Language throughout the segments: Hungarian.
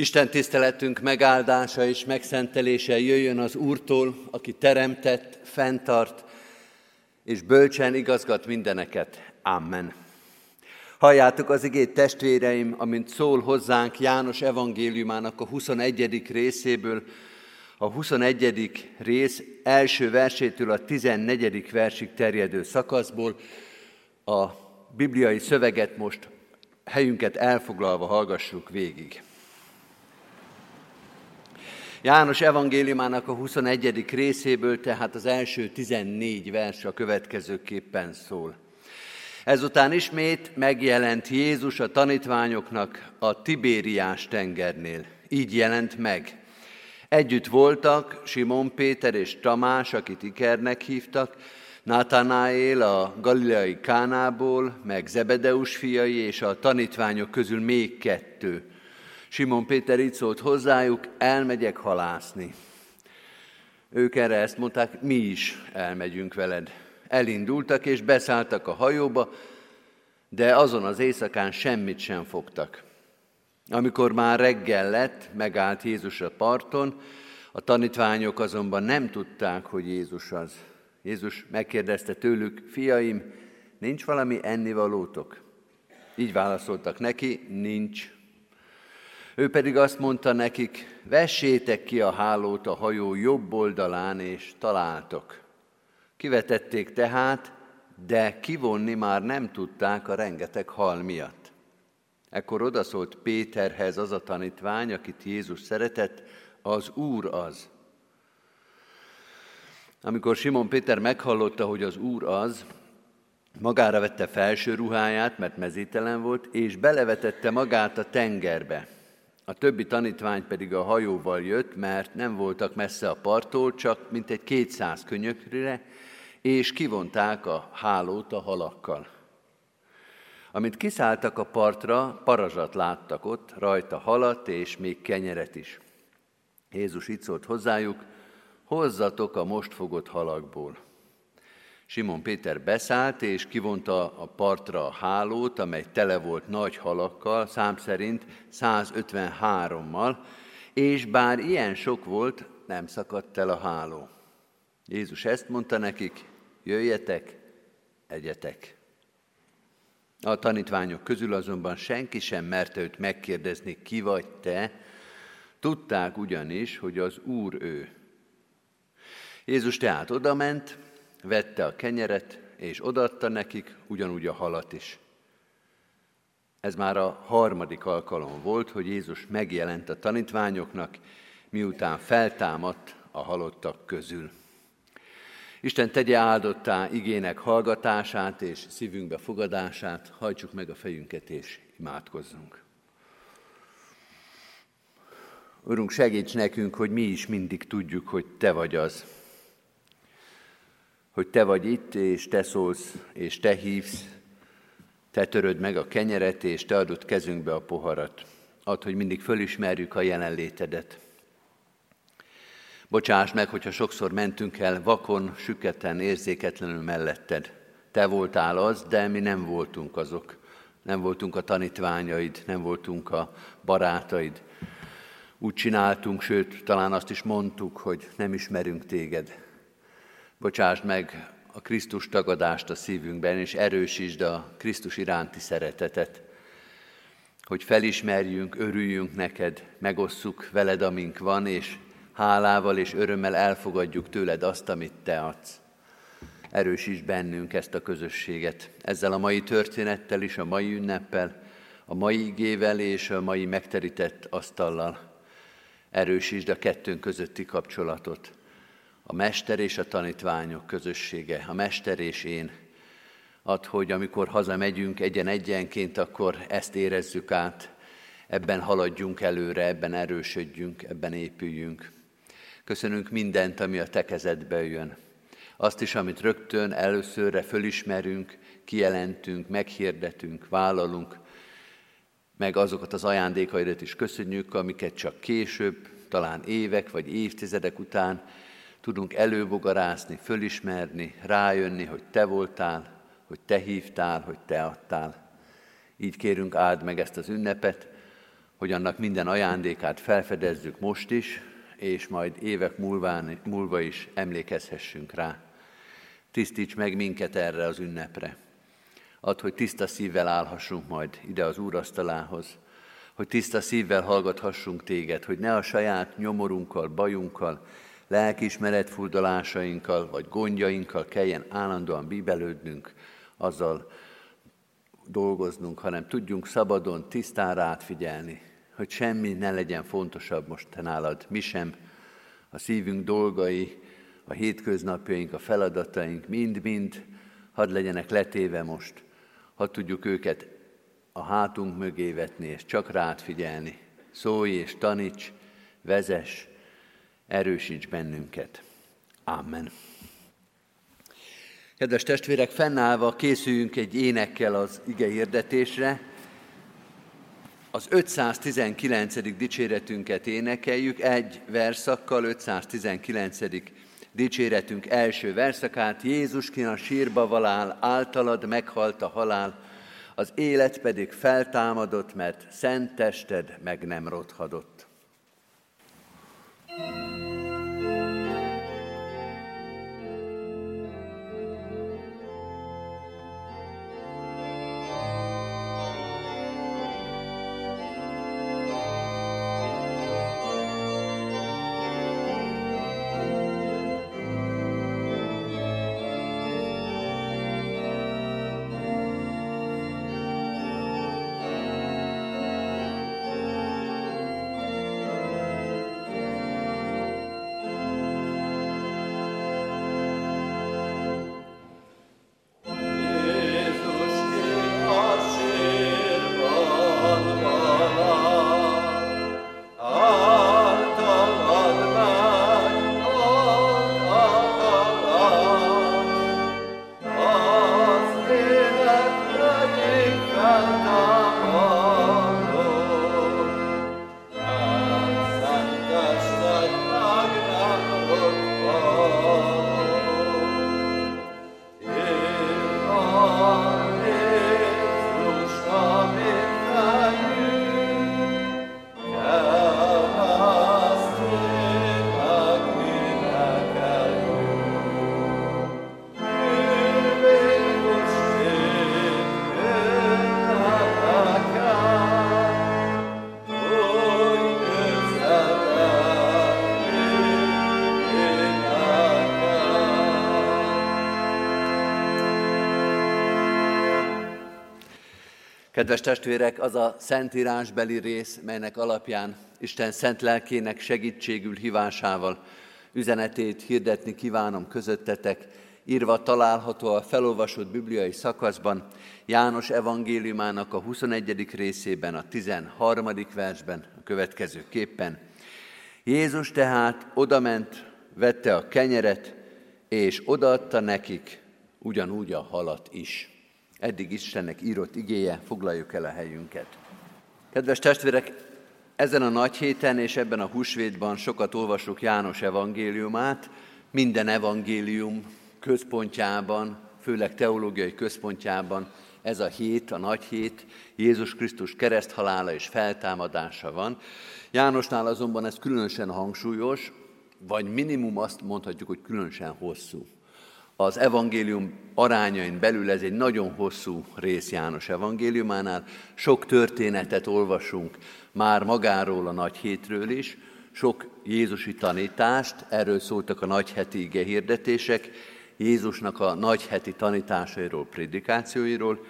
Isten tiszteletünk megáldása és megszentelése jöjjön az Úrtól, aki teremtett, fenntart, és bölcsen igazgat mindeneket. Amen. Halljátok az igét testvéreim, amint szól hozzánk János evangéliumának a 21. részéből, a 21. rész első versétől a 14. versig terjedő szakaszból. A bibliai szöveget most helyünket elfoglalva hallgassuk végig. János evangéliumának a 21. részéből, tehát az első 14 vers a következőképpen szól. Ezután ismét megjelent Jézus a tanítványoknak a Tibériás tengernél. Így jelent meg. Együtt voltak Simon Péter és Tamás, akit Ikernek hívtak, Natanael a galileai Kánából, meg Zebedeus fiai és a tanítványok közül még kettő. Simon Péter így szólt hozzájuk, elmegyek halászni. Ők erre ezt mondták, mi is elmegyünk veled. Elindultak és beszálltak a hajóba, de azon az éjszakán semmit sem fogtak. Amikor már reggel lett, megállt Jézus a parton, a tanítványok azonban nem tudták, hogy Jézus az. Jézus megkérdezte tőlük, fiaim, nincs valami ennivalótok? Így válaszoltak neki, nincs. Ő pedig azt mondta nekik, vessétek ki a hálót a hajó jobb oldalán, és találtok. Kivetették tehát, de kivonni már nem tudták a rengeteg hal miatt. Ekkor odaszólt Péterhez az a tanítvány, akit Jézus szeretett, az Úr az. Amikor Simon Péter meghallotta, hogy az Úr az, magára vette felső ruháját, mert mezítelen volt, és belevetette magát a tengerbe. A többi tanítvány pedig a hajóval jött, mert nem voltak messze a parttól, csak mintegy kétszáz könyökre, és kivonták a hálót a halakkal. Amint kiszálltak a partra, parazsat láttak ott, rajta halat és még kenyeret is. Jézus így szólt hozzájuk, hozzatok a most fogott halakból. Simon Péter beszállt, és kivonta a partra a hálót, amely tele volt nagy halakkal, szám szerint 153-mal, és bár ilyen sok volt, nem szakadt el a háló. Jézus ezt mondta nekik, jöjjetek, egyetek. A tanítványok közül azonban senki sem merte őt megkérdezni, ki vagy te, tudták ugyanis, hogy az Úr ő. Jézus tehát odament, vette a kenyeret, és odaadta nekik ugyanúgy a halat is. Ez már a harmadik alkalom volt, hogy Jézus megjelent a tanítványoknak, miután feltámadt a halottak közül. Isten tegye áldottá igének hallgatását és szívünkbe fogadását, hajtsuk meg a fejünket és imádkozzunk. Urunk, segíts nekünk, hogy mi is mindig tudjuk, hogy Te vagy az, hogy Te vagy itt, és Te szólsz, és Te hívsz, Te töröd meg a kenyeret, és Te adod kezünkbe a poharat. Add, hogy mindig fölismerjük a jelenlétedet. Bocsáss meg, hogyha sokszor mentünk el vakon, süketen, érzéketlenül melletted. Te voltál az, de mi nem voltunk azok. Nem voltunk a tanítványaid, nem voltunk a barátaid. Úgy csináltunk, sőt, talán azt is mondtuk, hogy nem ismerünk téged. Bocsásd meg a Krisztus tagadást a szívünkben, és erősítsd a Krisztus iránti szeretetet, hogy felismerjünk, örüljünk neked, megosszuk veled, amink van, és hálával és örömmel elfogadjuk tőled azt, amit te adsz. Erősíts bennünk ezt a közösséget. Ezzel a mai történettel is, a mai ünneppel, a mai igével és a mai megterített asztallal. Erősítsd a kettőnk közötti kapcsolatot a mester és a tanítványok közössége, a mester és én. Ad, hogy amikor hazamegyünk egyen-egyenként, akkor ezt érezzük át, ebben haladjunk előre, ebben erősödjünk, ebben épüljünk. Köszönünk mindent, ami a te kezedbe jön. Azt is, amit rögtön előszörre fölismerünk, kijelentünk, meghirdetünk, vállalunk, meg azokat az ajándékaidat is köszönjük, amiket csak később, talán évek vagy évtizedek után tudunk előbogarászni, fölismerni, rájönni, hogy Te voltál, hogy Te hívtál, hogy Te adtál. Így kérünk, áld meg ezt az ünnepet, hogy annak minden ajándékát felfedezzük most is, és majd évek múlván, múlva is emlékezhessünk rá. Tisztíts meg minket erre az ünnepre. Add, hogy tiszta szívvel állhassunk majd ide az úrasztalához, hogy tiszta szívvel hallgathassunk téged, hogy ne a saját nyomorunkkal, bajunkkal, lelkiismeret furdalásainkkal vagy gondjainkkal kelljen állandóan bíbelődnünk, azzal dolgoznunk, hanem tudjunk szabadon, tisztán rád figyelni, hogy semmi ne legyen fontosabb most te nálad, mi sem, a szívünk dolgai, a hétköznapjaink, a feladataink, mind-mind hadd legyenek letéve most, hadd tudjuk őket a hátunk mögé vetni, és csak rád figyelni. Szólj és taníts, vezes, erősíts bennünket. Amen. Kedves testvérek, fennállva készüljünk egy énekkel az ige hirdetésre. Az 519. dicséretünket énekeljük, egy verszakkal, 519. dicséretünk első verszakát. Jézus a sírba valál, általad meghalt a halál, az élet pedig feltámadott, mert szent tested meg nem rothadott. Thank Kedves testvérek, az a szentírásbeli rész, melynek alapján Isten szent lelkének segítségül hívásával üzenetét hirdetni kívánom közöttetek, írva található a felolvasott bibliai szakaszban, János evangéliumának a 21. részében, a 13. versben, a következő képpen. Jézus tehát odament, vette a kenyeret, és odaadta nekik ugyanúgy a halat is. Eddig Istennek írott igéje, foglaljuk el a helyünket. Kedves testvérek, ezen a nagy héten és ebben a húsvétban sokat olvasok János evangéliumát, minden evangélium központjában, főleg teológiai központjában ez a hét, a nagy hét, Jézus Krisztus kereszthalála és feltámadása van. Jánosnál azonban ez különösen hangsúlyos, vagy minimum azt mondhatjuk, hogy különösen hosszú az evangélium arányain belül ez egy nagyon hosszú rész János evangéliumánál. Sok történetet olvasunk már magáról a nagy hétről is, sok Jézusi tanítást, erről szóltak a nagyheti ige hirdetések, Jézusnak a nagyheti tanításairól, prédikációiról.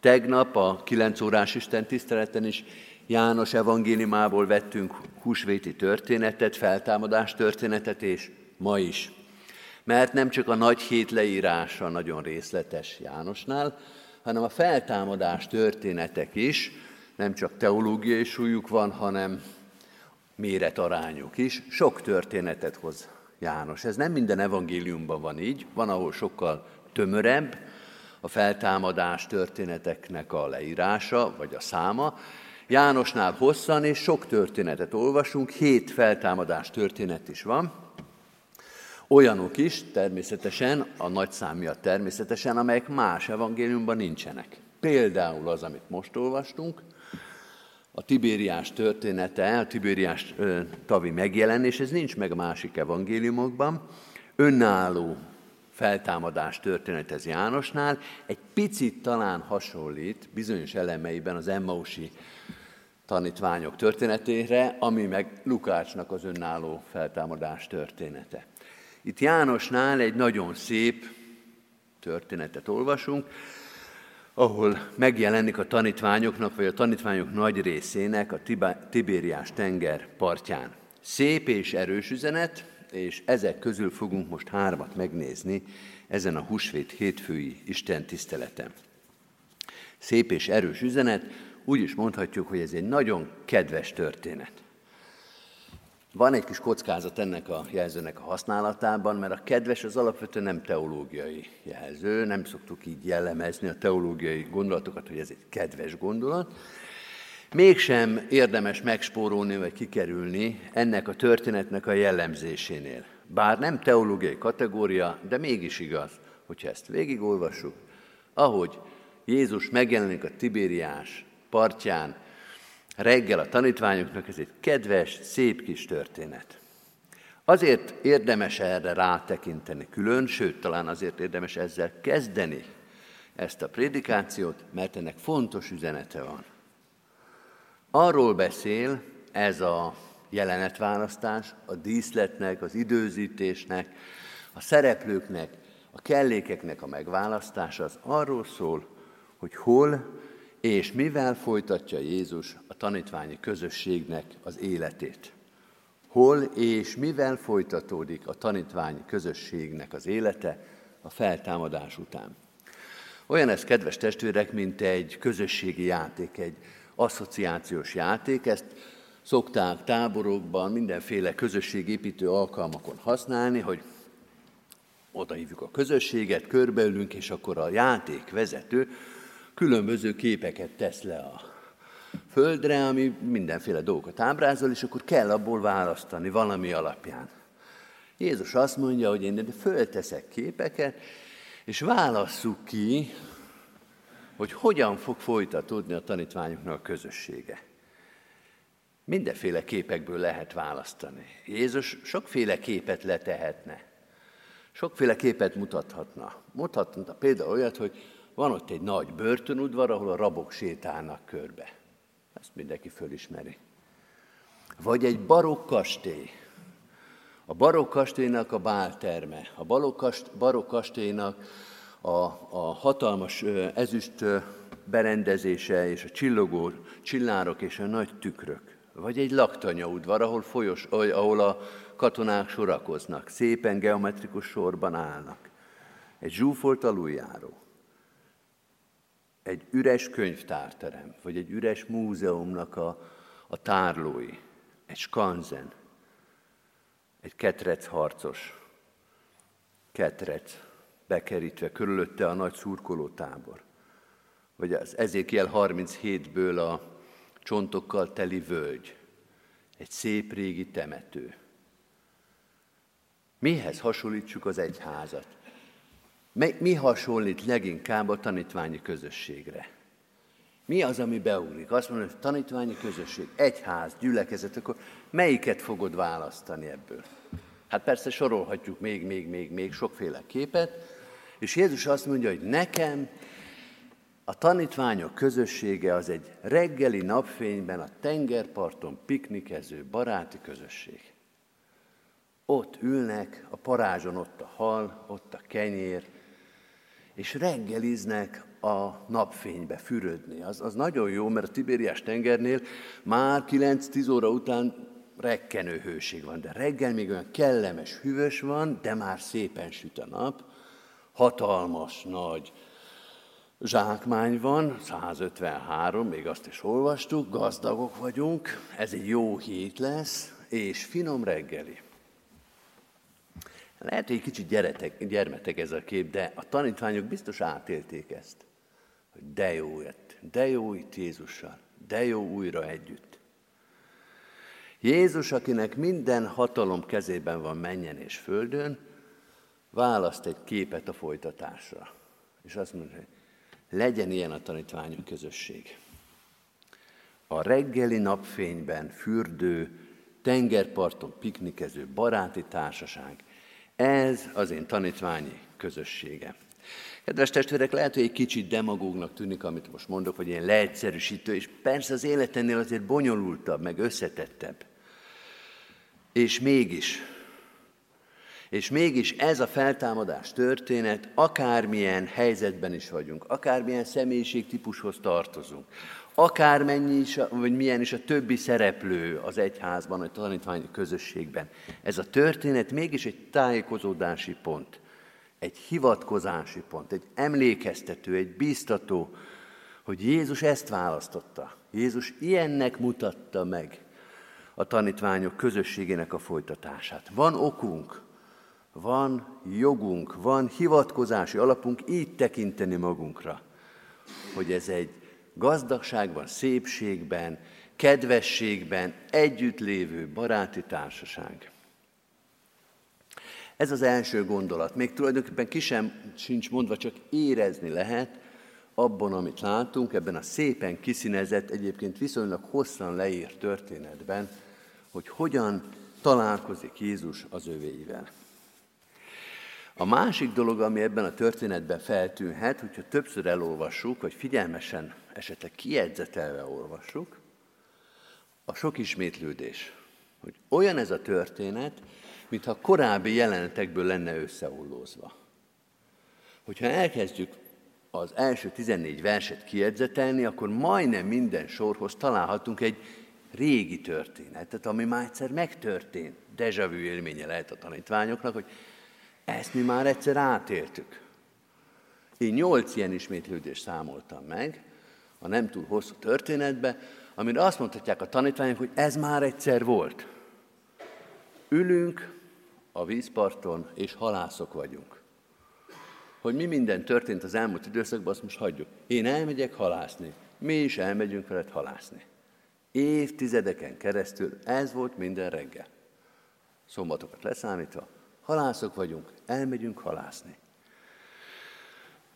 Tegnap a 9 órás Isten tiszteleten is János evangéliumából vettünk húsvéti történetet, feltámadás történetet, és ma is mert nem csak a nagy hét leírása nagyon részletes Jánosnál, hanem a feltámadás történetek is, nem csak teológiai súlyuk van, hanem méretarányuk is. Sok történetet hoz János. Ez nem minden evangéliumban van így, van, ahol sokkal tömörebb a feltámadás történeteknek a leírása, vagy a száma. Jánosnál hosszan és sok történetet olvasunk, hét feltámadás történet is van, Olyanok is természetesen, a nagy szám miatt természetesen, amelyek más evangéliumban nincsenek. Például az, amit most olvastunk, a Tibériás története, a Tibériás tavi megjelenés, ez nincs meg a másik evangéliumokban, önálló feltámadás történet ez Jánosnál, egy picit talán hasonlít bizonyos elemeiben az Emmausi tanítványok történetére, ami meg Lukácsnak az önálló feltámadás története. Itt Jánosnál egy nagyon szép történetet olvasunk, ahol megjelenik a tanítványoknak, vagy a tanítványok nagy részének a Tibériás tenger partján. Szép és erős üzenet, és ezek közül fogunk most hármat megnézni ezen a húsvét hétfői Isten tiszteleten. Szép és erős üzenet, úgy is mondhatjuk, hogy ez egy nagyon kedves történet. Van egy kis kockázat ennek a jelzőnek a használatában, mert a kedves az alapvetően nem teológiai jelző, nem szoktuk így jellemezni a teológiai gondolatokat, hogy ez egy kedves gondolat. Mégsem érdemes megspórolni vagy kikerülni ennek a történetnek a jellemzésénél. Bár nem teológiai kategória, de mégis igaz, hogyha ezt végigolvassuk, ahogy Jézus megjelenik a Tibériás partján, reggel a tanítványoknak, ez egy kedves, szép kis történet. Azért érdemes erre rátekinteni külön, sőt, talán azért érdemes ezzel kezdeni ezt a prédikációt, mert ennek fontos üzenete van. Arról beszél ez a jelenetválasztás, a díszletnek, az időzítésnek, a szereplőknek, a kellékeknek a megválasztása, az arról szól, hogy hol és mivel folytatja Jézus a tanítványi közösségnek az életét. Hol és mivel folytatódik a tanítványi közösségnek az élete a feltámadás után. Olyan ez, kedves testvérek, mint egy közösségi játék, egy asszociációs játék. Ezt szokták táborokban, mindenféle közösségépítő alkalmakon használni, hogy odahívjuk a közösséget, körbeülünk, és akkor a játék vezető különböző képeket tesz le a földre, ami mindenféle dolgokat ábrázol, és akkor kell abból választani valami alapján. Jézus azt mondja, hogy én fölteszek képeket, és válasszuk ki, hogy hogyan fog folytatódni a tanítványoknak a közössége. Mindenféle képekből lehet választani. Jézus sokféle képet letehetne. Sokféle képet mutathatna. Mutathatna például olyat, hogy van ott egy nagy börtönudvar, ahol a rabok sétálnak körbe. Ezt mindenki fölismeri. Vagy egy barokk kastély. A barokk kastélynak a bálterme, a barokk kastélynak a, a hatalmas ezüst berendezése és a csillogó csillárok és a nagy tükrök. Vagy egy udvar, ahol, folyos, ahol a katonák sorakoznak, szépen geometrikus sorban állnak. Egy zsúfolt aluljáró egy üres könyvtárterem, vagy egy üres múzeumnak a, a tárlói, egy skanzen, egy ketrec harcos, ketrec bekerítve, körülötte a nagy szurkoló tábor. Vagy az Ezékiel 37-ből a csontokkal teli völgy, egy szép régi temető. Mihez hasonlítsuk az egyházat? Mi hasonlít leginkább a tanítványi közösségre? Mi az, ami beugrik? Azt mondod, hogy tanítványi közösség, egyház, gyülekezet, akkor melyiket fogod választani ebből? Hát persze sorolhatjuk még, még, még, még sokféle képet, és Jézus azt mondja, hogy nekem a tanítványok közössége az egy reggeli napfényben a tengerparton piknikező baráti közösség. Ott ülnek, a parázson ott a hal, ott a kenyér, és reggeliznek a napfénybe fürödni. Az, az nagyon jó, mert a Tibériás tengernél már 9-10 óra után rekkenő hőség van, de reggel még olyan kellemes, hűvös van, de már szépen süt a nap, hatalmas, nagy zsákmány van, 153, még azt is olvastuk, gazdagok vagyunk, ez egy jó hét lesz, és finom reggeli. Lehet, hogy egy kicsit gyeretek, gyermetek ez a kép, de a tanítványok biztos átélték ezt. Hogy de jó jött, de jó itt Jézussal, de jó újra együtt. Jézus, akinek minden hatalom kezében van menjen és földön, választ egy képet a folytatásra. És azt mondja, hogy legyen ilyen a tanítványok közösség. a reggeli napfényben fürdő, tengerparton piknikező baráti társaság. Ez az én tanítványi közösségem. Kedves testvérek, lehet, hogy egy kicsit demagógnak tűnik, amit most mondok, hogy ilyen leegyszerűsítő, és persze az életennél azért bonyolultabb, meg összetettebb. És mégis, és mégis ez a feltámadás történet, akármilyen helyzetben is vagyunk, akármilyen személyiségtípushoz tartozunk, akármennyi is, vagy milyen is a többi szereplő az egyházban, a tanítványi közösségben. Ez a történet mégis egy tájékozódási pont, egy hivatkozási pont, egy emlékeztető, egy bíztató, hogy Jézus ezt választotta. Jézus ilyennek mutatta meg a tanítványok közösségének a folytatását. Van okunk, van jogunk, van hivatkozási alapunk így tekinteni magunkra, hogy ez egy gazdagságban, szépségben, kedvességben együttlévő baráti társaság. Ez az első gondolat. Még tulajdonképpen ki sem sincs mondva, csak érezni lehet abban, amit látunk, ebben a szépen kiszínezett, egyébként viszonylag hosszan leírt történetben, hogy hogyan találkozik Jézus az övéivel. A másik dolog, ami ebben a történetben feltűnhet, hogyha többször elolvassuk, vagy figyelmesen, esetleg kiedzetelve olvassuk, a sok ismétlődés. Hogy olyan ez a történet, mintha korábbi jelenetekből lenne összeollózva. Hogyha elkezdjük az első 14 verset kiedzetelni, akkor majdnem minden sorhoz találhatunk egy régi történetet, ami már egyszer megtörtént. Deja vu élménye lehet a tanítványoknak, hogy ezt mi már egyszer átéltük. Én nyolc ilyen ismétlődést számoltam meg, a nem túl hosszú történetbe, amire azt mondhatják a tanítványok, hogy ez már egyszer volt. Ülünk a vízparton, és halászok vagyunk. Hogy mi minden történt az elmúlt időszakban, azt most hagyjuk. Én elmegyek halászni, mi is elmegyünk veled halászni. Évtizedeken keresztül ez volt minden reggel. Szombatokat leszámítva, halászok vagyunk, elmegyünk halászni.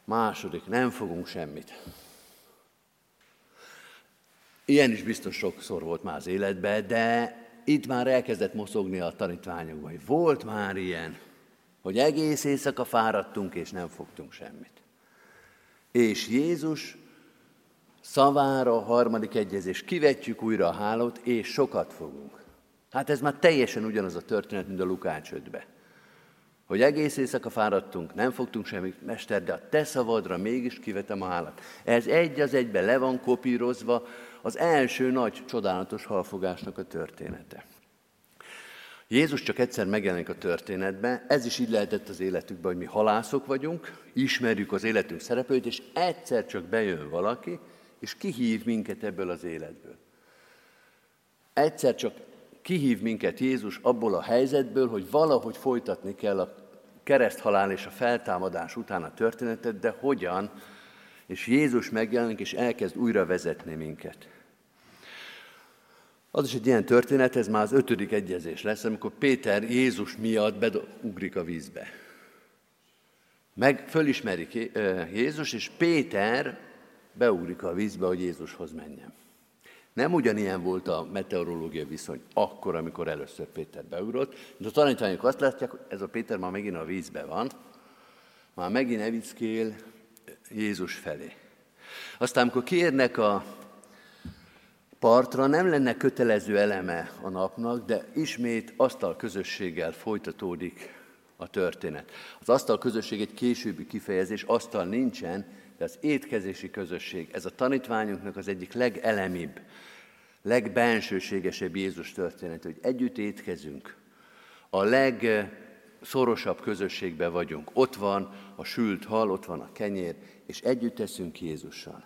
Második, nem fogunk semmit. Ilyen is biztos sokszor volt már az életben, de itt már elkezdett mozogni a tanítványokban, hogy volt már ilyen, hogy egész éjszaka fáradtunk, és nem fogtunk semmit. És Jézus szavára a harmadik egyezés, kivetjük újra a hálót, és sokat fogunk. Hát ez már teljesen ugyanaz a történet, mint a Lukács 5-be hogy egész éjszaka fáradtunk, nem fogtunk semmit, mester, de a te szavadra mégis kivetem a hálat. Ez egy az egybe le van kopírozva az első nagy, csodálatos halfogásnak a története. Jézus csak egyszer megjelenik a történetben, ez is így lehetett az életükben, hogy mi halászok vagyunk, ismerjük az életünk szereplőit, és egyszer csak bejön valaki, és kihív minket ebből az életből. Egyszer csak kihív minket Jézus abból a helyzetből, hogy valahogy folytatni kell a kereszthalál és a feltámadás után a történetet, de hogyan? És Jézus megjelenik, és elkezd újra vezetni minket. Az is egy ilyen történet, ez már az ötödik egyezés lesz, amikor Péter Jézus miatt beugrik a vízbe. Meg fölismerik Jézus, és Péter beugrik a vízbe, hogy Jézushoz menjen. Nem ugyanilyen volt a meteorológia viszony akkor, amikor először Péter beugrott, de a tanítványok azt látják, hogy ez a Péter már megint a vízbe van, már megint evickél Jézus felé. Aztán, amikor kérnek a partra, nem lenne kötelező eleme a napnak, de ismét asztal közösséggel folytatódik a történet. Az asztal közösség egy későbbi kifejezés, asztal nincsen, de az étkezési közösség, ez a tanítványunknak az egyik legelemibb, legbensőségesebb Jézus történet, hogy együtt étkezünk, a legszorosabb közösségben vagyunk. Ott van a sült hal, ott van a kenyér, és együtt teszünk Jézussal.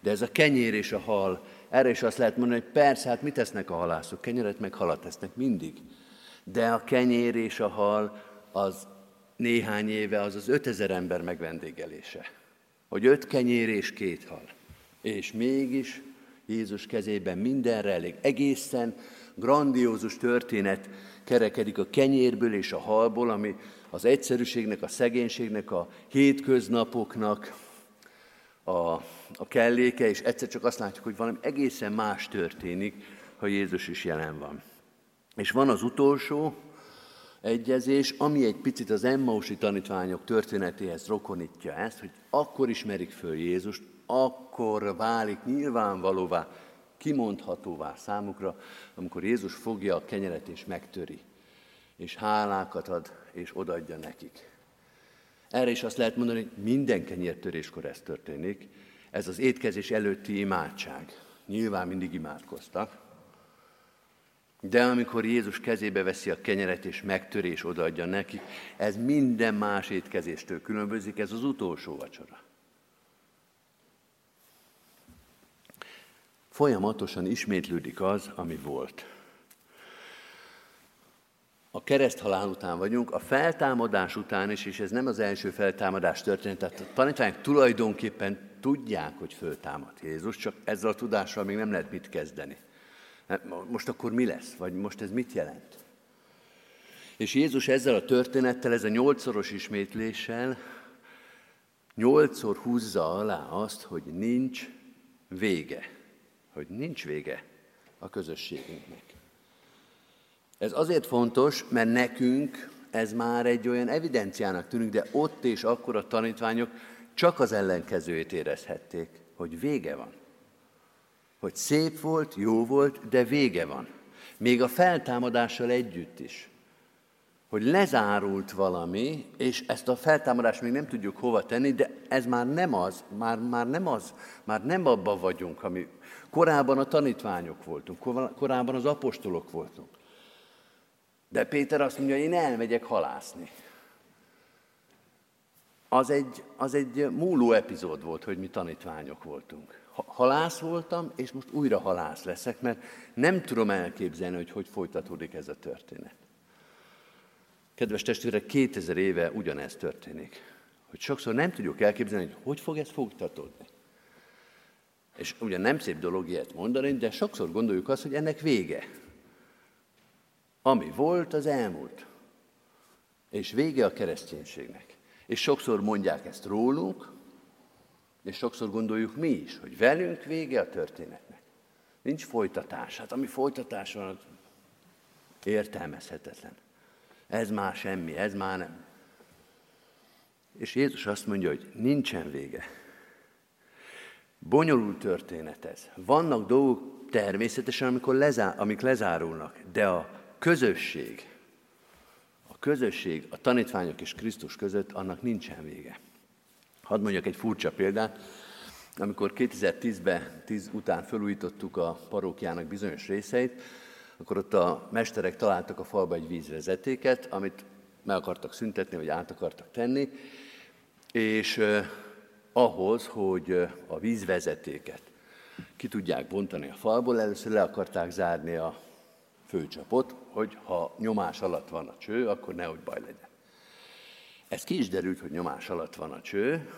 De ez a kenyér és a hal, erre is azt lehet mondani, hogy persze, hát mit tesznek a halászok? Kenyeret meg halat tesznek mindig. De a kenyér és a hal az néhány éve az az 5000 ember megvendégelése hogy öt kenyér és két hal. És mégis Jézus kezében mindenre elég. Egészen grandiózus történet kerekedik a kenyérből és a halból, ami az egyszerűségnek, a szegénységnek, a hétköznapoknak, a, a kelléke, és egyszer csak azt látjuk, hogy valami egészen más történik, ha Jézus is jelen van. És van az utolsó egyezés, ami egy picit az Emmausi tanítványok történetéhez rokonítja ezt, hogy akkor ismerik föl Jézust, akkor válik nyilvánvalóvá, kimondhatóvá számukra, amikor Jézus fogja a kenyeret és megtöri, és hálákat ad, és odaadja nekik. Erre is azt lehet mondani, hogy minden kenyértöréskor ez történik. Ez az étkezés előtti imádság. Nyilván mindig imádkoztak. De amikor Jézus kezébe veszi a kenyeret és megtörés odaadja nekik, ez minden más étkezéstől különbözik, ez az utolsó vacsora. Folyamatosan ismétlődik az, ami volt. A kereszthalál után vagyunk, a feltámadás után is, és ez nem az első feltámadás történet, tehát a tanítványok tulajdonképpen tudják, hogy föltámad Jézus, csak ezzel a tudással még nem lehet mit kezdeni. Hát most akkor mi lesz? Vagy most ez mit jelent? És Jézus ezzel a történettel, ez a nyolcszoros ismétléssel nyolcszor húzza alá azt, hogy nincs vége. Hogy nincs vége a közösségünknek. Ez azért fontos, mert nekünk ez már egy olyan evidenciának tűnik, de ott és akkor a tanítványok csak az ellenkezőjét érezhették, hogy vége van. Hogy szép volt, jó volt, de vége van. Még a feltámadással együtt is. Hogy lezárult valami, és ezt a feltámadást még nem tudjuk hova tenni, de ez már nem az, már, már nem az, már nem abban vagyunk, ami korábban a tanítványok voltunk, korábban az apostolok voltunk. De Péter azt mondja, én elmegyek halászni. Az egy, az egy múló epizód volt, hogy mi tanítványok voltunk. Halász voltam, és most újra halász leszek, mert nem tudom elképzelni, hogy hogy folytatódik ez a történet. Kedves testvérek, 2000 éve ugyanez történik. Hogy sokszor nem tudjuk elképzelni, hogy hogy fog ez folytatódni. És ugye nem szép dolog ilyet mondani, de sokszor gondoljuk azt, hogy ennek vége. Ami volt, az elmúlt. És vége a kereszténységnek. És sokszor mondják ezt rólunk, és sokszor gondoljuk mi is, hogy velünk vége a történetnek. Nincs folytatás. Hát ami folytatás van, az értelmezhetetlen. Ez már semmi, ez már nem. És Jézus azt mondja, hogy nincsen vége. Bonyolult történet ez. Vannak dolgok természetesen, amikor lezá- amik lezárulnak, de a közösség, a közösség, a tanítványok és Krisztus között, annak nincsen vége. Hadd mondjak egy furcsa példát. Amikor 2010-ben, 10 után felújítottuk a parókiának bizonyos részeit, akkor ott a mesterek találtak a falba egy vízvezetéket, amit meg akartak szüntetni, vagy át akartak tenni, és ahhoz, hogy a vízvezetéket ki tudják bontani a falból, először le akarták zárni a főcsapot, hogy ha nyomás alatt van a cső, akkor nehogy baj legyen. Ez ki is derült, hogy nyomás alatt van a cső,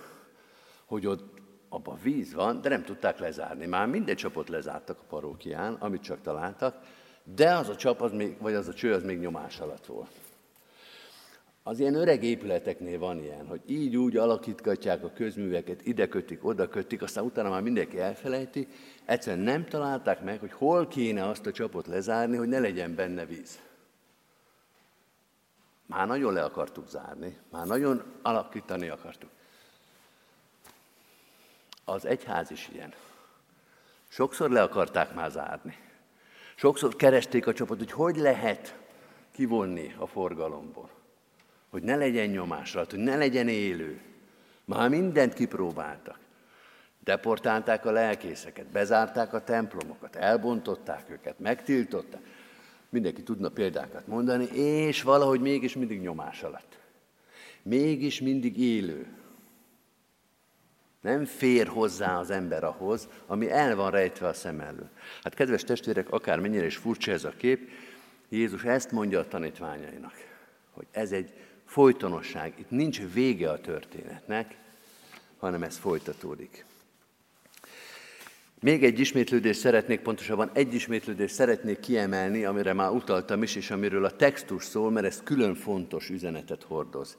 hogy ott abban víz van, de nem tudták lezárni. Már minden csapot lezártak a parókián, amit csak találtak, de az a csap, az még, vagy az a cső, az még nyomás alatt volt. Az ilyen öreg épületeknél van ilyen, hogy így úgy alakítgatják a közműveket, ide kötik, oda kötik, aztán utána már mindenki elfelejti, egyszerűen nem találták meg, hogy hol kéne azt a csapot lezárni, hogy ne legyen benne víz. Már nagyon le akartuk zárni, már nagyon alakítani akartuk. Az egyház is ilyen. Sokszor le akarták már zárni. Sokszor keresték a csapat, hogy hogy lehet kivonni a forgalomból hogy ne legyen nyomás alatt, hogy ne legyen élő. Már mindent kipróbáltak. Deportálták a lelkészeket, bezárták a templomokat, elbontották őket, megtiltották. Mindenki tudna példákat mondani, és valahogy mégis mindig nyomás alatt. Mégis mindig élő. Nem fér hozzá az ember ahhoz, ami el van rejtve a szem elől. Hát kedves testvérek, akár mennyire is furcsa ez a kép, Jézus ezt mondja a tanítványainak, hogy ez egy folytonosság. Itt nincs vége a történetnek, hanem ez folytatódik. Még egy ismétlődést szeretnék, pontosabban egy ismétlődést szeretnék kiemelni, amire már utaltam is, és amiről a textus szól, mert ez külön fontos üzenetet hordoz.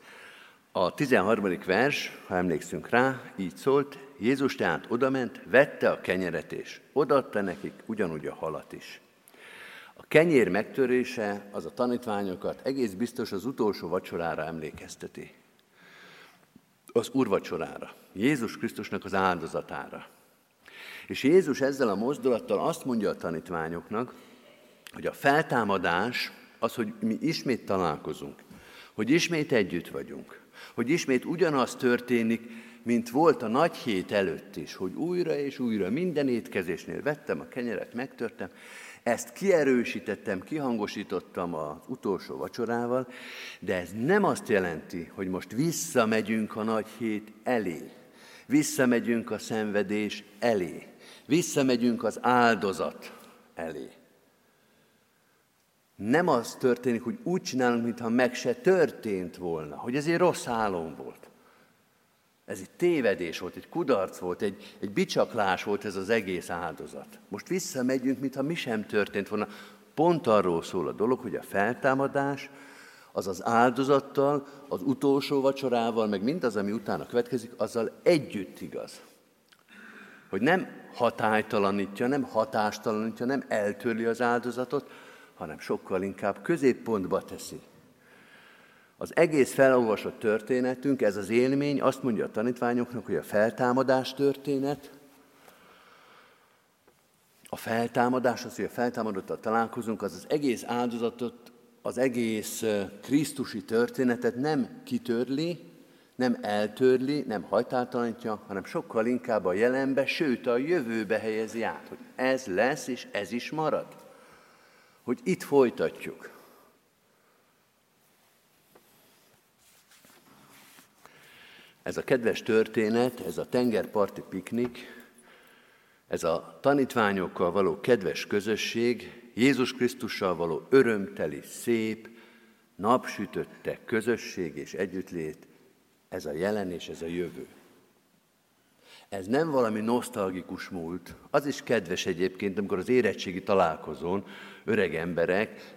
A 13. vers, ha emlékszünk rá, így szólt, Jézus tehát odament, vette a kenyeret és odaadta nekik ugyanúgy a halat is. A kenyér megtörése az a tanítványokat egész biztos az utolsó vacsorára emlékezteti. Az urvacsorára, Jézus Krisztusnak az áldozatára. És Jézus ezzel a mozdulattal azt mondja a tanítványoknak, hogy a feltámadás az, hogy mi ismét találkozunk, hogy ismét együtt vagyunk, hogy ismét ugyanaz történik, mint volt a nagy hét előtt is, hogy újra és újra minden étkezésnél vettem a kenyeret, megtörtem, ezt kierősítettem, kihangosítottam az utolsó vacsorával, de ez nem azt jelenti, hogy most visszamegyünk a nagy hét elé, visszamegyünk a szenvedés elé, visszamegyünk az áldozat elé. Nem az történik, hogy úgy csinálunk, mintha meg se történt volna, hogy ez egy rossz álom volt. Ez egy tévedés volt, egy kudarc volt, egy, egy bicsaklás volt ez az egész áldozat. Most visszamegyünk, mintha mi sem történt volna. Pont arról szól a dolog, hogy a feltámadás az az áldozattal, az utolsó vacsorával, meg mindaz, ami utána következik, azzal együtt igaz. Hogy nem hatálytalanítja, nem hatástalanítja, nem eltörli az áldozatot, hanem sokkal inkább középpontba teszi. Az egész felolvasott történetünk, ez az élmény azt mondja a tanítványoknak, hogy a feltámadás történet, a feltámadás, az, hogy a feltámadottal találkozunk, az az egész áldozatot, az egész Krisztusi történetet nem kitörli, nem eltörli, nem hajtáltalanítja, hanem sokkal inkább a jelenbe, sőt a jövőbe helyezi át, hogy ez lesz, és ez is marad. Hogy itt folytatjuk. Ez a kedves történet, ez a tengerparti piknik, ez a tanítványokkal való kedves közösség, Jézus Krisztussal való örömteli, szép, napsütötte közösség és együttlét, ez a jelen és ez a jövő. Ez nem valami nosztalgikus múlt. Az is kedves egyébként, amikor az érettségi találkozón öreg emberek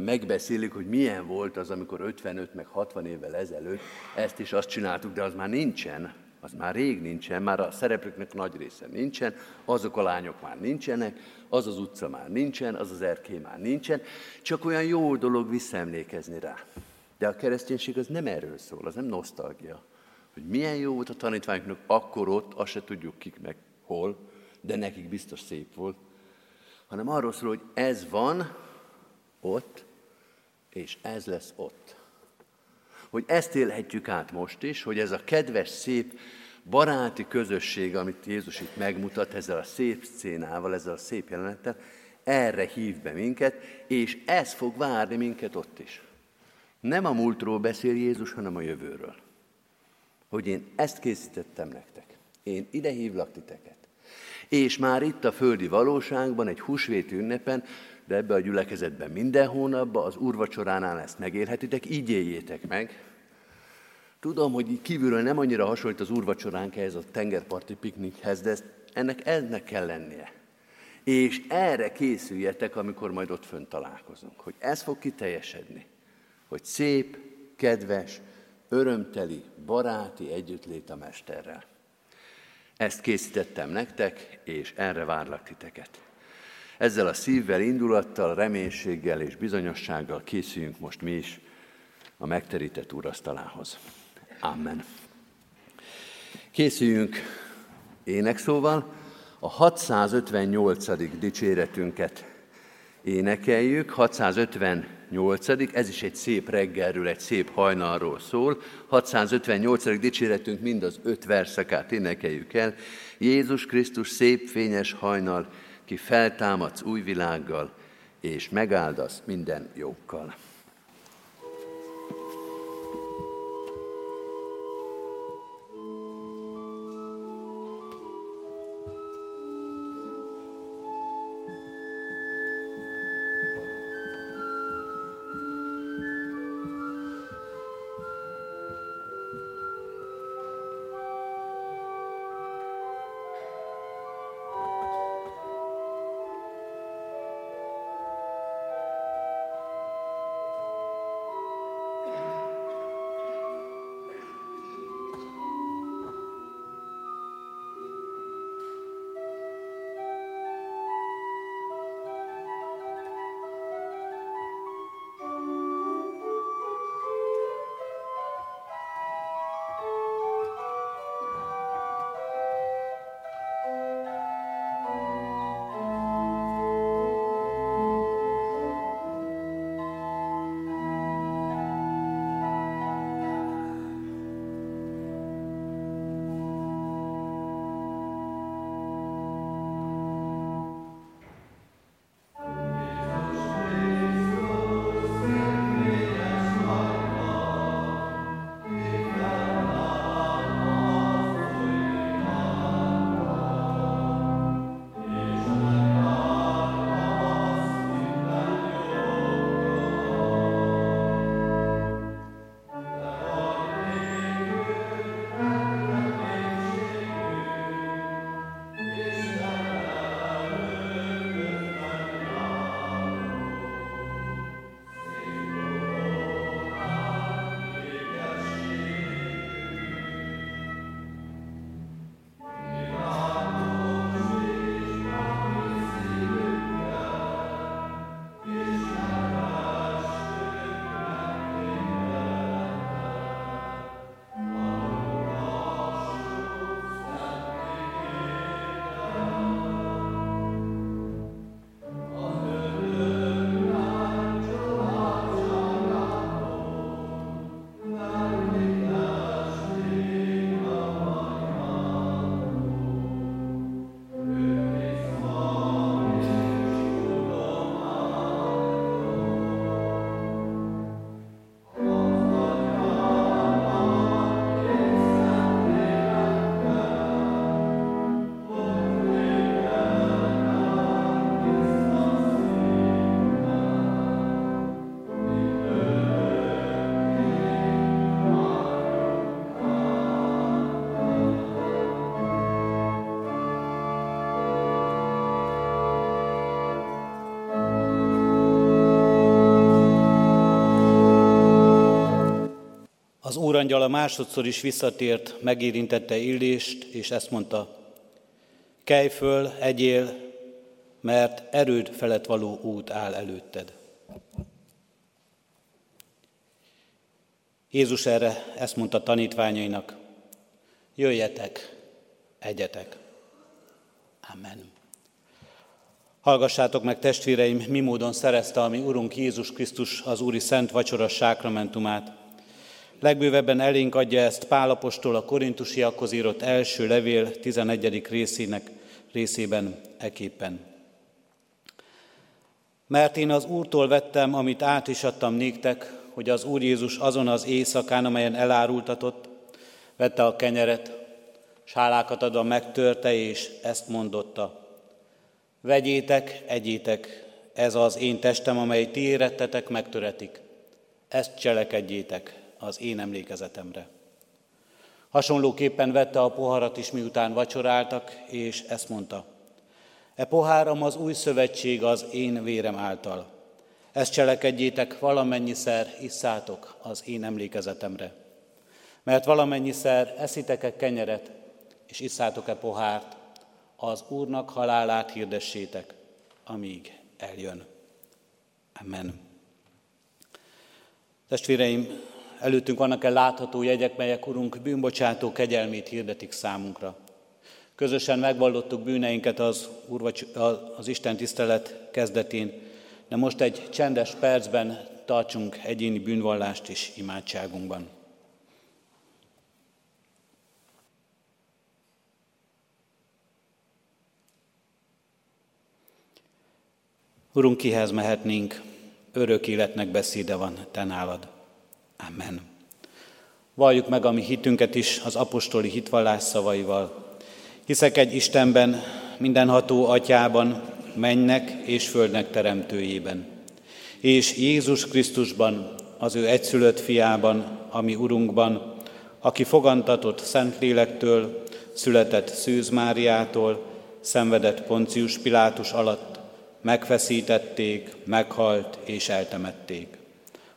megbeszélik, hogy milyen volt az, amikor 55 meg 60 évvel ezelőtt ezt is azt csináltuk, de az már nincsen, az már rég nincsen, már a szereplőknek nagy része nincsen, azok a lányok már nincsenek, az az utca már nincsen, az az erkély már nincsen, csak olyan jó dolog visszaemlékezni rá. De a kereszténység az nem erről szól, az nem nosztalgia. Hogy milyen jó volt a tanítványoknak akkor ott, azt se tudjuk kik meg hol, de nekik biztos szép volt, hanem arról szól, hogy ez van ott, és ez lesz ott. Hogy ezt élhetjük át most is, hogy ez a kedves, szép, baráti közösség, amit Jézus itt megmutat ezzel a szép szcénával, ezzel a szép jelenettel, erre hív be minket, és ez fog várni minket ott is. Nem a múltról beszél Jézus, hanem a jövőről. Hogy én ezt készítettem nektek. Én ide hívlak titeket. És már itt a földi valóságban, egy húsvéti ünnepen, de ebbe a gyülekezetben minden hónapban, az úrvacsoránál ezt megélhetitek, így éljétek meg. Tudom, hogy kívülről nem annyira hasonlít az úrvacsoránk ehhez a tengerparti piknikhez, de ennek ennek kell lennie. És erre készüljetek, amikor majd ott fönt találkozunk, hogy ez fog kiteljesedni. Hogy szép, kedves, örömteli, baráti együttlét a Mesterrel. Ezt készítettem nektek, és erre várlak titeket. Ezzel a szívvel, indulattal, reménységgel és bizonyossággal készüljünk most mi is a megterített úrasztalához. Amen. Készüljünk énekszóval, a 658. dicséretünket énekeljük, 658. ez is egy szép reggelről, egy szép hajnalról szól. 658. dicséretünk mind az öt verszakát énekeljük el. Jézus Krisztus szép fényes hajnal, ki feltámadsz új világgal, és megáldasz minden jókkal. Az úrangyala másodszor is visszatért, megérintette Illést, és ezt mondta, kelj föl, egyél, mert erőd felett való út áll előtted. Jézus erre ezt mondta tanítványainak, jöjjetek, egyetek. Amen. Hallgassátok meg, testvéreim, mi módon szerezte a mi Urunk Jézus Krisztus az Úri Szent Vacsora sákramentumát. Legbővebben elénk adja ezt Pálapostól a korintusiakhoz írott első levél 11. részének részében eképpen. Mert én az Úrtól vettem, amit át is adtam néktek, hogy az Úr Jézus azon az éjszakán, amelyen elárultatott, vette a kenyeret, sálákat adva megtörte, és ezt mondotta. Vegyétek, egyétek, ez az én testem, amely ti érettetek, megtöretik. Ezt cselekedjétek az én emlékezetemre. Hasonlóképpen vette a poharat is, miután vacsoráltak, és ezt mondta. E poháram az új szövetség az én vérem által. Ezt cselekedjétek, valamennyiszer isszátok az én emlékezetemre. Mert valamennyiszer eszitek-e kenyeret, és isszátok-e pohárt, az Úrnak halálát hirdessétek, amíg eljön. Amen. Testvéreim, előttünk vannak-e látható jegyek, melyek Urunk bűnbocsátó kegyelmét hirdetik számunkra. Közösen megvallottuk bűneinket az, Úr, az Isten tisztelet kezdetén, de most egy csendes percben tartsunk egyéni bűnvallást is imádságunkban. Urunk, kihez mehetnénk? Örök életnek beszéde van te nálad. Amen. Valljuk meg a mi hitünket is az apostoli hitvallás szavaival. Hiszek egy Istenben, mindenható atyában, mennek és földnek teremtőjében, és Jézus Krisztusban, az ő egyszülött fiában, ami Urunkban, aki fogantatott Szentlélektől, született Szűz Máriától, szenvedett Poncius Pilátus alatt, megfeszítették, meghalt és eltemették.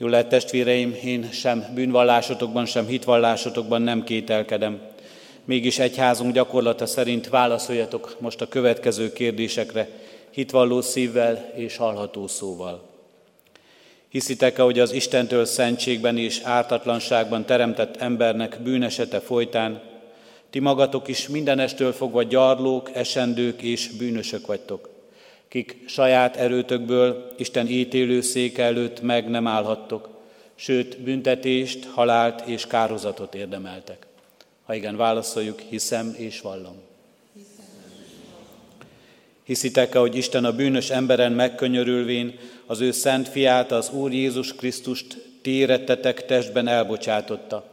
Jó lehet testvéreim, én sem bűnvallásotokban, sem hitvallásotokban nem kételkedem. Mégis egyházunk gyakorlata szerint válaszoljatok most a következő kérdésekre, hitvalló szívvel és hallható szóval. Hiszitek-e, hogy az Istentől szentségben és ártatlanságban teremtett embernek bűnesete folytán, ti magatok is mindenestől fogva gyarlók, esendők és bűnösök vagytok, kik saját erőtökből Isten ítélő széke előtt meg nem állhattok, sőt büntetést, halált és kározatot érdemeltek. Ha igen, válaszoljuk, hiszem és vallom. Hiszitek-e, hogy Isten a bűnös emberen megkönyörülvén az ő szent fiát, az Úr Jézus Krisztust térettetek testben elbocsátotta,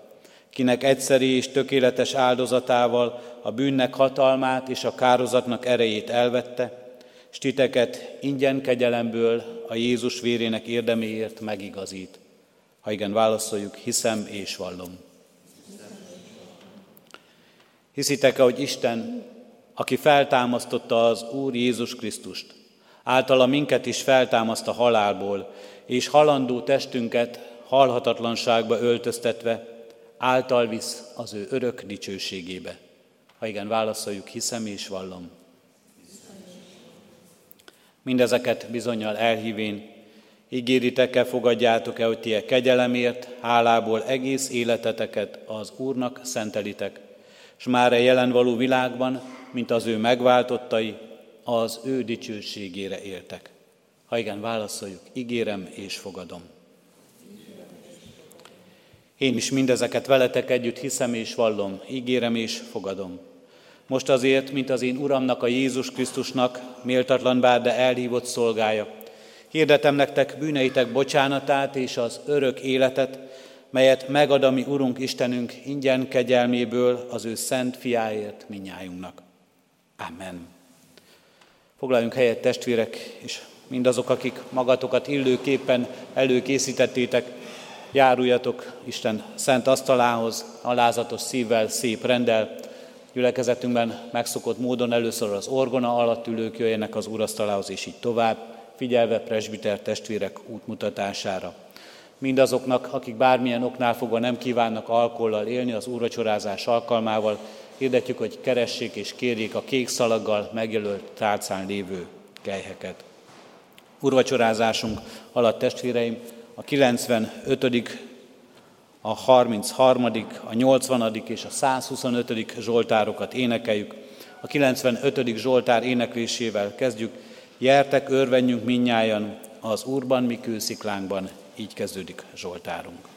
kinek egyszeri és tökéletes áldozatával a bűnnek hatalmát és a kározatnak erejét elvette, s titeket ingyen kegyelemből a Jézus vérének érdeméért megigazít. Ha igen, válaszoljuk, hiszem és vallom. Hiszitek-e, hogy Isten aki feltámasztotta az Úr Jézus Krisztust. Általa minket is feltámaszt a halálból, és halandó testünket halhatatlanságba öltöztetve, által visz az ő örök dicsőségébe. Ha igen, válaszoljuk, hiszem és vallom. Mindezeket bizonyal elhívén, ígéritek-e, fogadjátok-e, hogy ti a kegyelemért, hálából egész életeteket az Úrnak szentelitek, és már a jelen való világban mint az ő megváltottai, az ő dicsőségére éltek. Ha igen, válaszoljuk, ígérem és fogadom. Én is mindezeket veletek együtt hiszem és vallom, ígérem és fogadom. Most azért, mint az én Uramnak, a Jézus Krisztusnak, méltatlan bár, de elhívott szolgája, hirdetem nektek bűneitek bocsánatát és az örök életet, melyet megad a mi Urunk Istenünk ingyen kegyelméből az ő szent fiáért minnyájunknak. Amen. Foglaljunk helyet testvérek, és mindazok, akik magatokat illőképpen előkészítettétek, járuljatok Isten szent asztalához, alázatos szívvel, szép rendel. Gyülekezetünkben megszokott módon először az orgona alatt ülők jöjjenek az úrasztalához, és így tovább, figyelve presbiter testvérek útmutatására. Mindazoknak, akik bármilyen oknál fogva nem kívánnak alkollal élni az úrvacsorázás alkalmával, hirdetjük, hogy keressék és kérjék a kék szalaggal megjelölt tálcán lévő kelyheket. Urvacsorázásunk alatt testvéreim a 95., a 33., a 80. és a 125. Zsoltárokat énekeljük. A 95. Zsoltár éneklésével kezdjük. Jertek, örvenjünk minnyájan, az Úrban, mi kősziklánkban. Így kezdődik Zsoltárunk.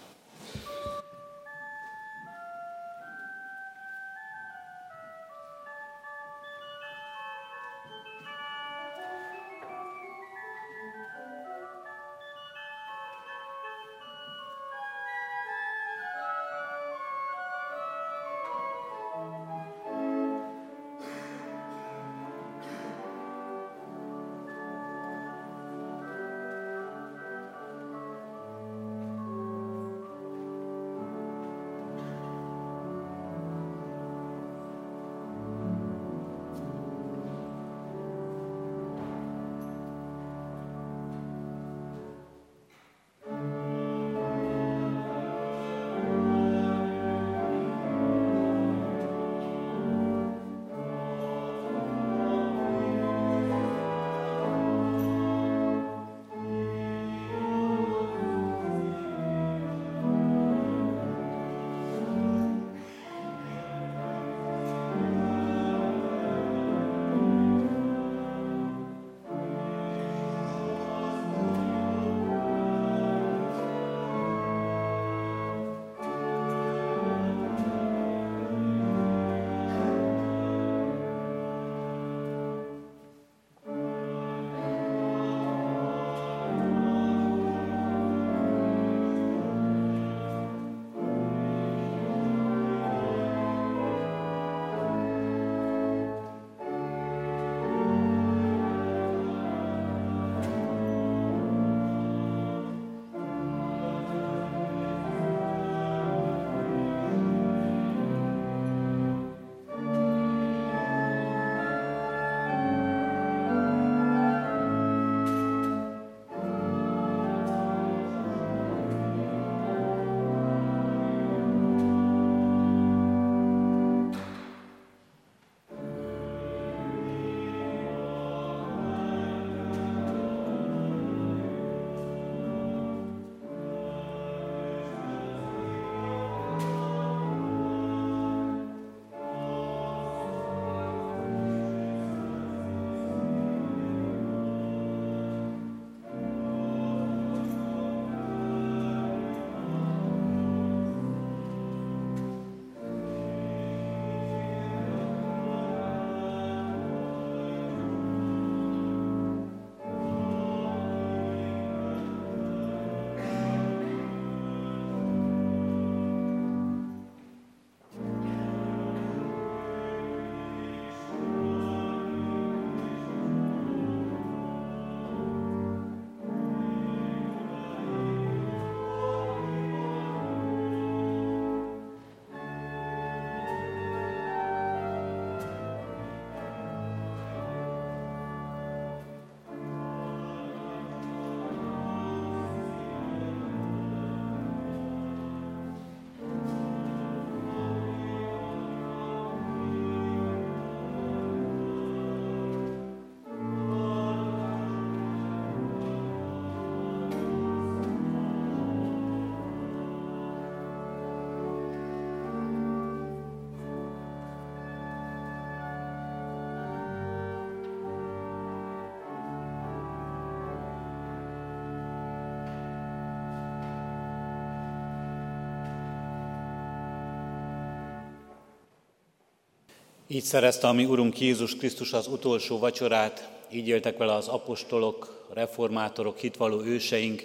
Így szerezte a mi Urunk Jézus Krisztus az utolsó vacsorát, így éltek vele az apostolok, reformátorok, hitvalló őseink,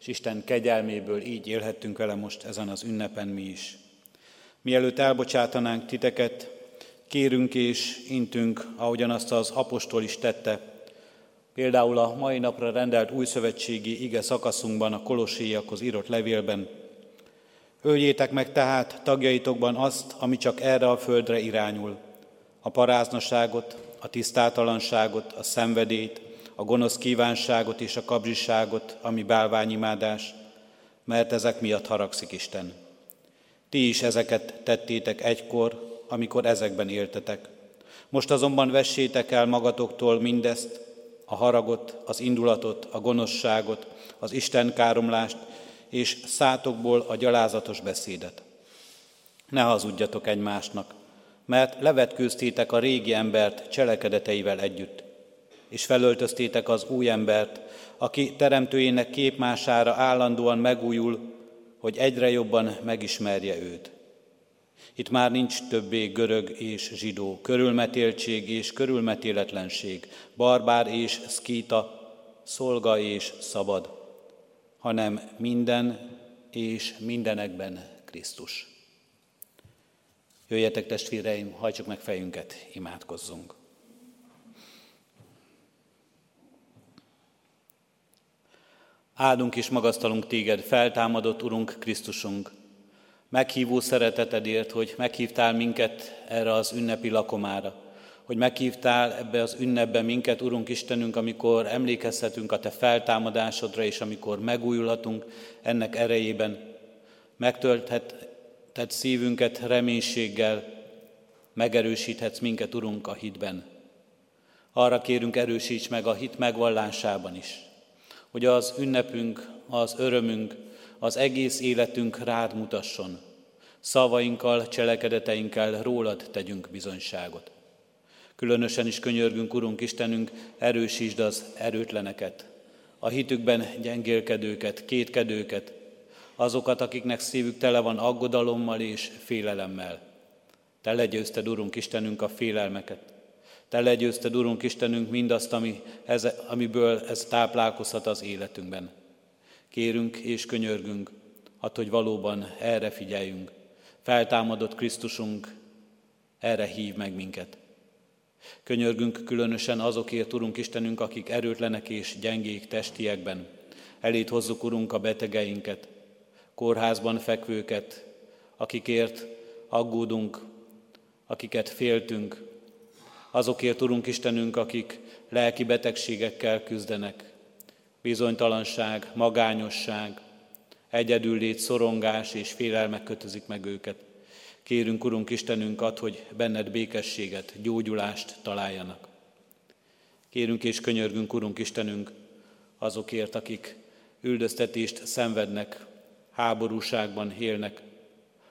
és Isten kegyelméből így élhettünk vele most ezen az ünnepen mi is. Mielőtt elbocsátanánk titeket, kérünk és intünk, ahogyan azt az apostol is tette, például a mai napra rendelt újszövetségi ige szakaszunkban, a kolosséiakhoz írott levélben. Öljétek meg tehát tagjaitokban azt, ami csak erre a földre irányul, a paráznaságot, a tisztátalanságot, a szenvedélyt, a gonosz kívánságot és a kabzsiságot, ami bálványimádás, mert ezek miatt haragszik Isten. Ti is ezeket tettétek egykor, amikor ezekben éltetek. Most azonban vessétek el magatoktól mindezt, a haragot, az indulatot, a gonoszságot, az Isten káromlást, és szátokból a gyalázatos beszédet. Ne hazudjatok egymásnak, mert levetkőztétek a régi embert cselekedeteivel együtt, és felöltöztétek az új embert, aki teremtőjének képmására állandóan megújul, hogy egyre jobban megismerje őt. Itt már nincs többé görög és zsidó, körülmetéltség és körülmetéletlenség, barbár és szkíta, szolga és szabad, hanem minden és mindenekben Krisztus. Jöjjetek testvéreim, hajtsuk meg fejünket, imádkozzunk. Áldunk és magasztalunk téged, feltámadott Urunk Krisztusunk, meghívó szeretetedért, hogy meghívtál minket erre az ünnepi lakomára, hogy meghívtál ebbe az ünnepbe minket, Urunk Istenünk, amikor emlékezhetünk a Te feltámadásodra, és amikor megújulhatunk ennek erejében, megtölthetett szívünket reménységgel, megerősíthetsz minket, Urunk, a hitben. Arra kérünk, erősíts meg a hit megvallásában is, hogy az ünnepünk, az örömünk, az egész életünk rád mutasson. Szavainkkal, cselekedeteinkkel rólad tegyünk bizonyságot. Különösen is könyörgünk, Urunk Istenünk, erősítsd az erőtleneket, a hitükben gyengélkedőket, kétkedőket, azokat, akiknek szívük tele van aggodalommal és félelemmel. Te legyőzted, Urunk Istenünk, a félelmeket. Te legyőzted, Urunk Istenünk, mindazt, ami, ez, amiből ez táplálkozhat az életünkben. Kérünk és könyörgünk, hát, hogy valóban erre figyeljünk. Feltámadott Krisztusunk, erre hív meg minket. Könyörgünk különösen azokért, Urunk Istenünk, akik erőtlenek és gyengék testiekben. Elét hozzuk, Urunk, a betegeinket, kórházban fekvőket, akikért aggódunk, akiket féltünk, azokért, Urunk Istenünk, akik lelki betegségekkel küzdenek, bizonytalanság, magányosság, egyedüllét, szorongás és félelmek kötözik meg őket. Kérünk, Urunk Istenünk, ad, hogy benned békességet, gyógyulást találjanak. Kérünk és könyörgünk, Urunk Istenünk, azokért, akik üldöztetést szenvednek, háborúságban élnek,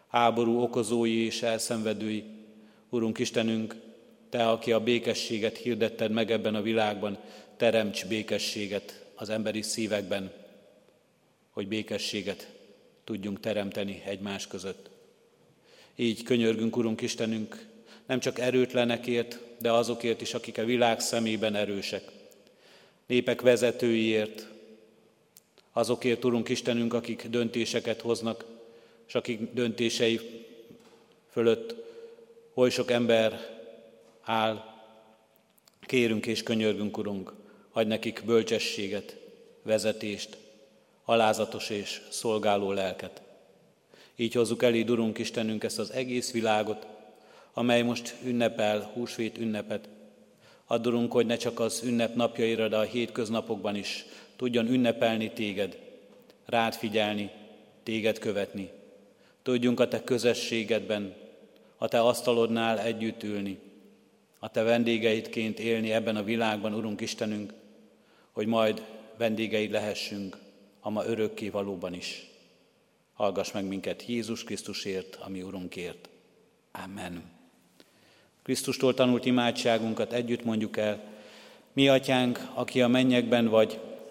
háború okozói és elszenvedői. Urunk Istenünk, Te, aki a békességet hirdetted meg ebben a világban, teremts békességet az emberi szívekben, hogy békességet tudjunk teremteni egymás között. Így könyörgünk, Urunk Istenünk, nem csak erőtlenekért, de azokért is, akik a világ szemében erősek. Népek vezetőiért, azokért, Urunk Istenünk, akik döntéseket hoznak, és akik döntései fölött oly sok ember áll. Kérünk és könyörgünk, Urunk, adj nekik bölcsességet, vezetést, alázatos és szolgáló lelket. Így hozzuk elé, Urunk Istenünk, ezt az egész világot, amely most ünnepel, húsvét ünnepet. Addurunk, hogy ne csak az ünnep napjaira, de a hétköznapokban is tudjon ünnepelni téged, rád figyelni, téged követni. Tudjunk a te közösségedben, a te asztalodnál együtt ülni, a te vendégeidként élni ebben a világban, Urunk Istenünk, hogy majd vendégeid lehessünk a ma örökké valóban is. Hallgass meg minket Jézus Krisztusért, ami Urunkért. Amen. Krisztustól tanult imádságunkat együtt mondjuk el. Mi, Atyánk, aki a mennyekben vagy,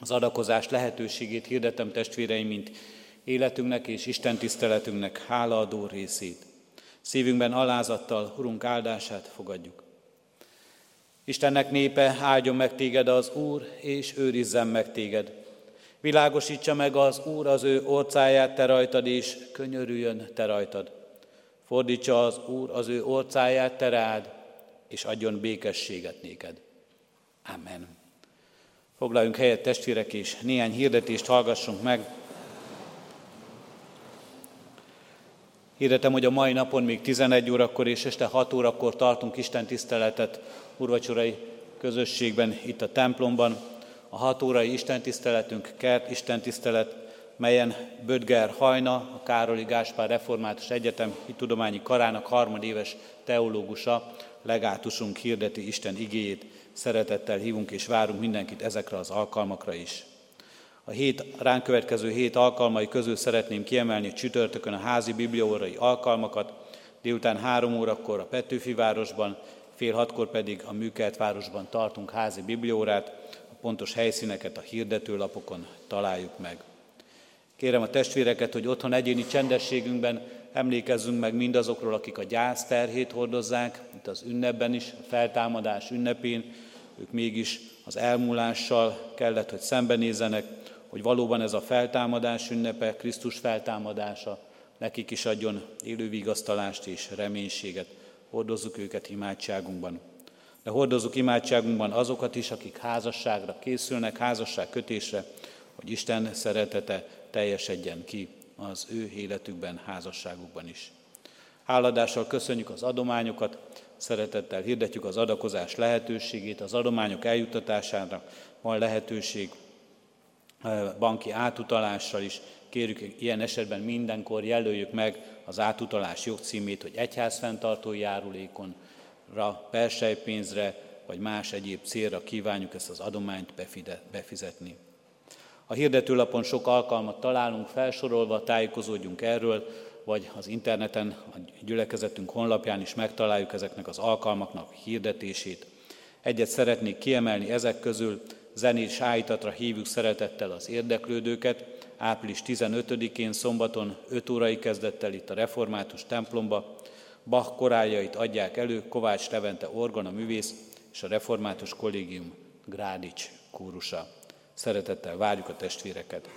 Az adakozás lehetőségét hirdetem testvéreim, mint életünknek és Isten tiszteletünknek hálaadó részét. Szívünkben alázattal Urunk áldását fogadjuk. Istennek népe, áldjon meg téged az Úr, és őrizzen meg téged. Világosítsa meg az Úr az ő orcáját te rajtad, és könyörüljön te rajtad. Fordítsa az Úr az ő orcáját te rád, és adjon békességet néked. Amen. Foglaljunk helyet testvérek, és néhány hirdetést hallgassunk meg. Hirdetem, hogy a mai napon még 11 órakor és este 6 órakor tartunk Isten tiszteletet urvacsorai közösségben itt a templomban. A 6 órai Isten tiszteletünk kert Isten tisztelet, melyen Bödger Hajna, a Károli Gáspár Református Egyetem tudományi karának harmadéves teológusa, legátusunk hirdeti Isten igéjét. Szeretettel hívunk és várunk mindenkit ezekre az alkalmakra is. A hét, ránk következő hét alkalmai közül szeretném kiemelni csütörtökön a házi bibliórai alkalmakat, délután három órakor a Petőfi városban, fél hatkor pedig a Műkelt városban tartunk házi bibliórát, a pontos helyszíneket a hirdetőlapokon találjuk meg. Kérem a testvéreket, hogy otthon egyéni csendességünkben emlékezzünk meg mindazokról, akik a gyász terhét hordozzák, itt az ünnepben is, a feltámadás ünnepén, ők mégis az elmúlással kellett, hogy szembenézzenek, hogy valóban ez a feltámadás ünnepe, Krisztus feltámadása, nekik is adjon élő és reménységet. Hordozzuk őket imádságunkban. De hordozzuk imádságunkban azokat is, akik házasságra készülnek, házasság kötésre, hogy Isten szeretete teljesedjen ki az ő életükben, házasságukban is. Háladással köszönjük az adományokat, szeretettel hirdetjük az adakozás lehetőségét, az adományok eljutatására van lehetőség banki átutalással is. Kérjük, ilyen esetben mindenkor jelöljük meg az átutalás jogcímét, hogy egyházfenntartói járulékonra, persejpénzre, vagy más egyéb célra kívánjuk ezt az adományt befizetni. A hirdetőlapon sok alkalmat találunk felsorolva, tájékozódjunk erről, vagy az interneten, a gyülekezetünk honlapján is megtaláljuk ezeknek az alkalmaknak hirdetését. Egyet szeretnék kiemelni ezek közül, zenés ájtatra hívjuk szeretettel az érdeklődőket. Április 15-én szombaton 5 órai kezdettel itt a református templomba. Bach koráljait adják elő Kovács Levente orgona művész és a református kollégium Grádics kórusa. Szeretettel várjuk a testvéreket.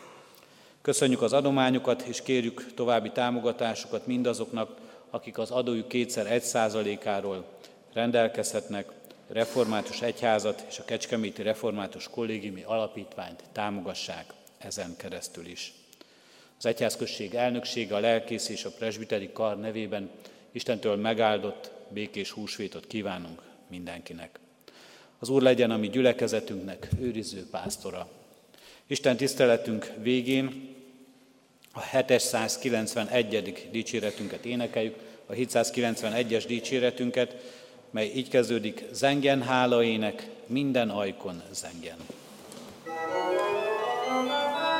Köszönjük az adományokat, és kérjük további támogatásokat mindazoknak, akik az adójuk kétszer egy százalékáról rendelkezhetnek, református egyházat és a Kecskeméti Református Kollégiumi Alapítványt támogassák ezen keresztül is. Az egyházközség elnöksége, a lelkész és a presbiteri kar nevében Istentől megáldott, békés húsvétot kívánunk mindenkinek. Az Úr legyen a mi gyülekezetünknek őriző pásztora. Isten tiszteletünk végén a 791. dicséretünket énekeljük, a 791-es dicséretünket, mely így kezdődik, zengjen hálaének, minden ajkon zengjen. thank you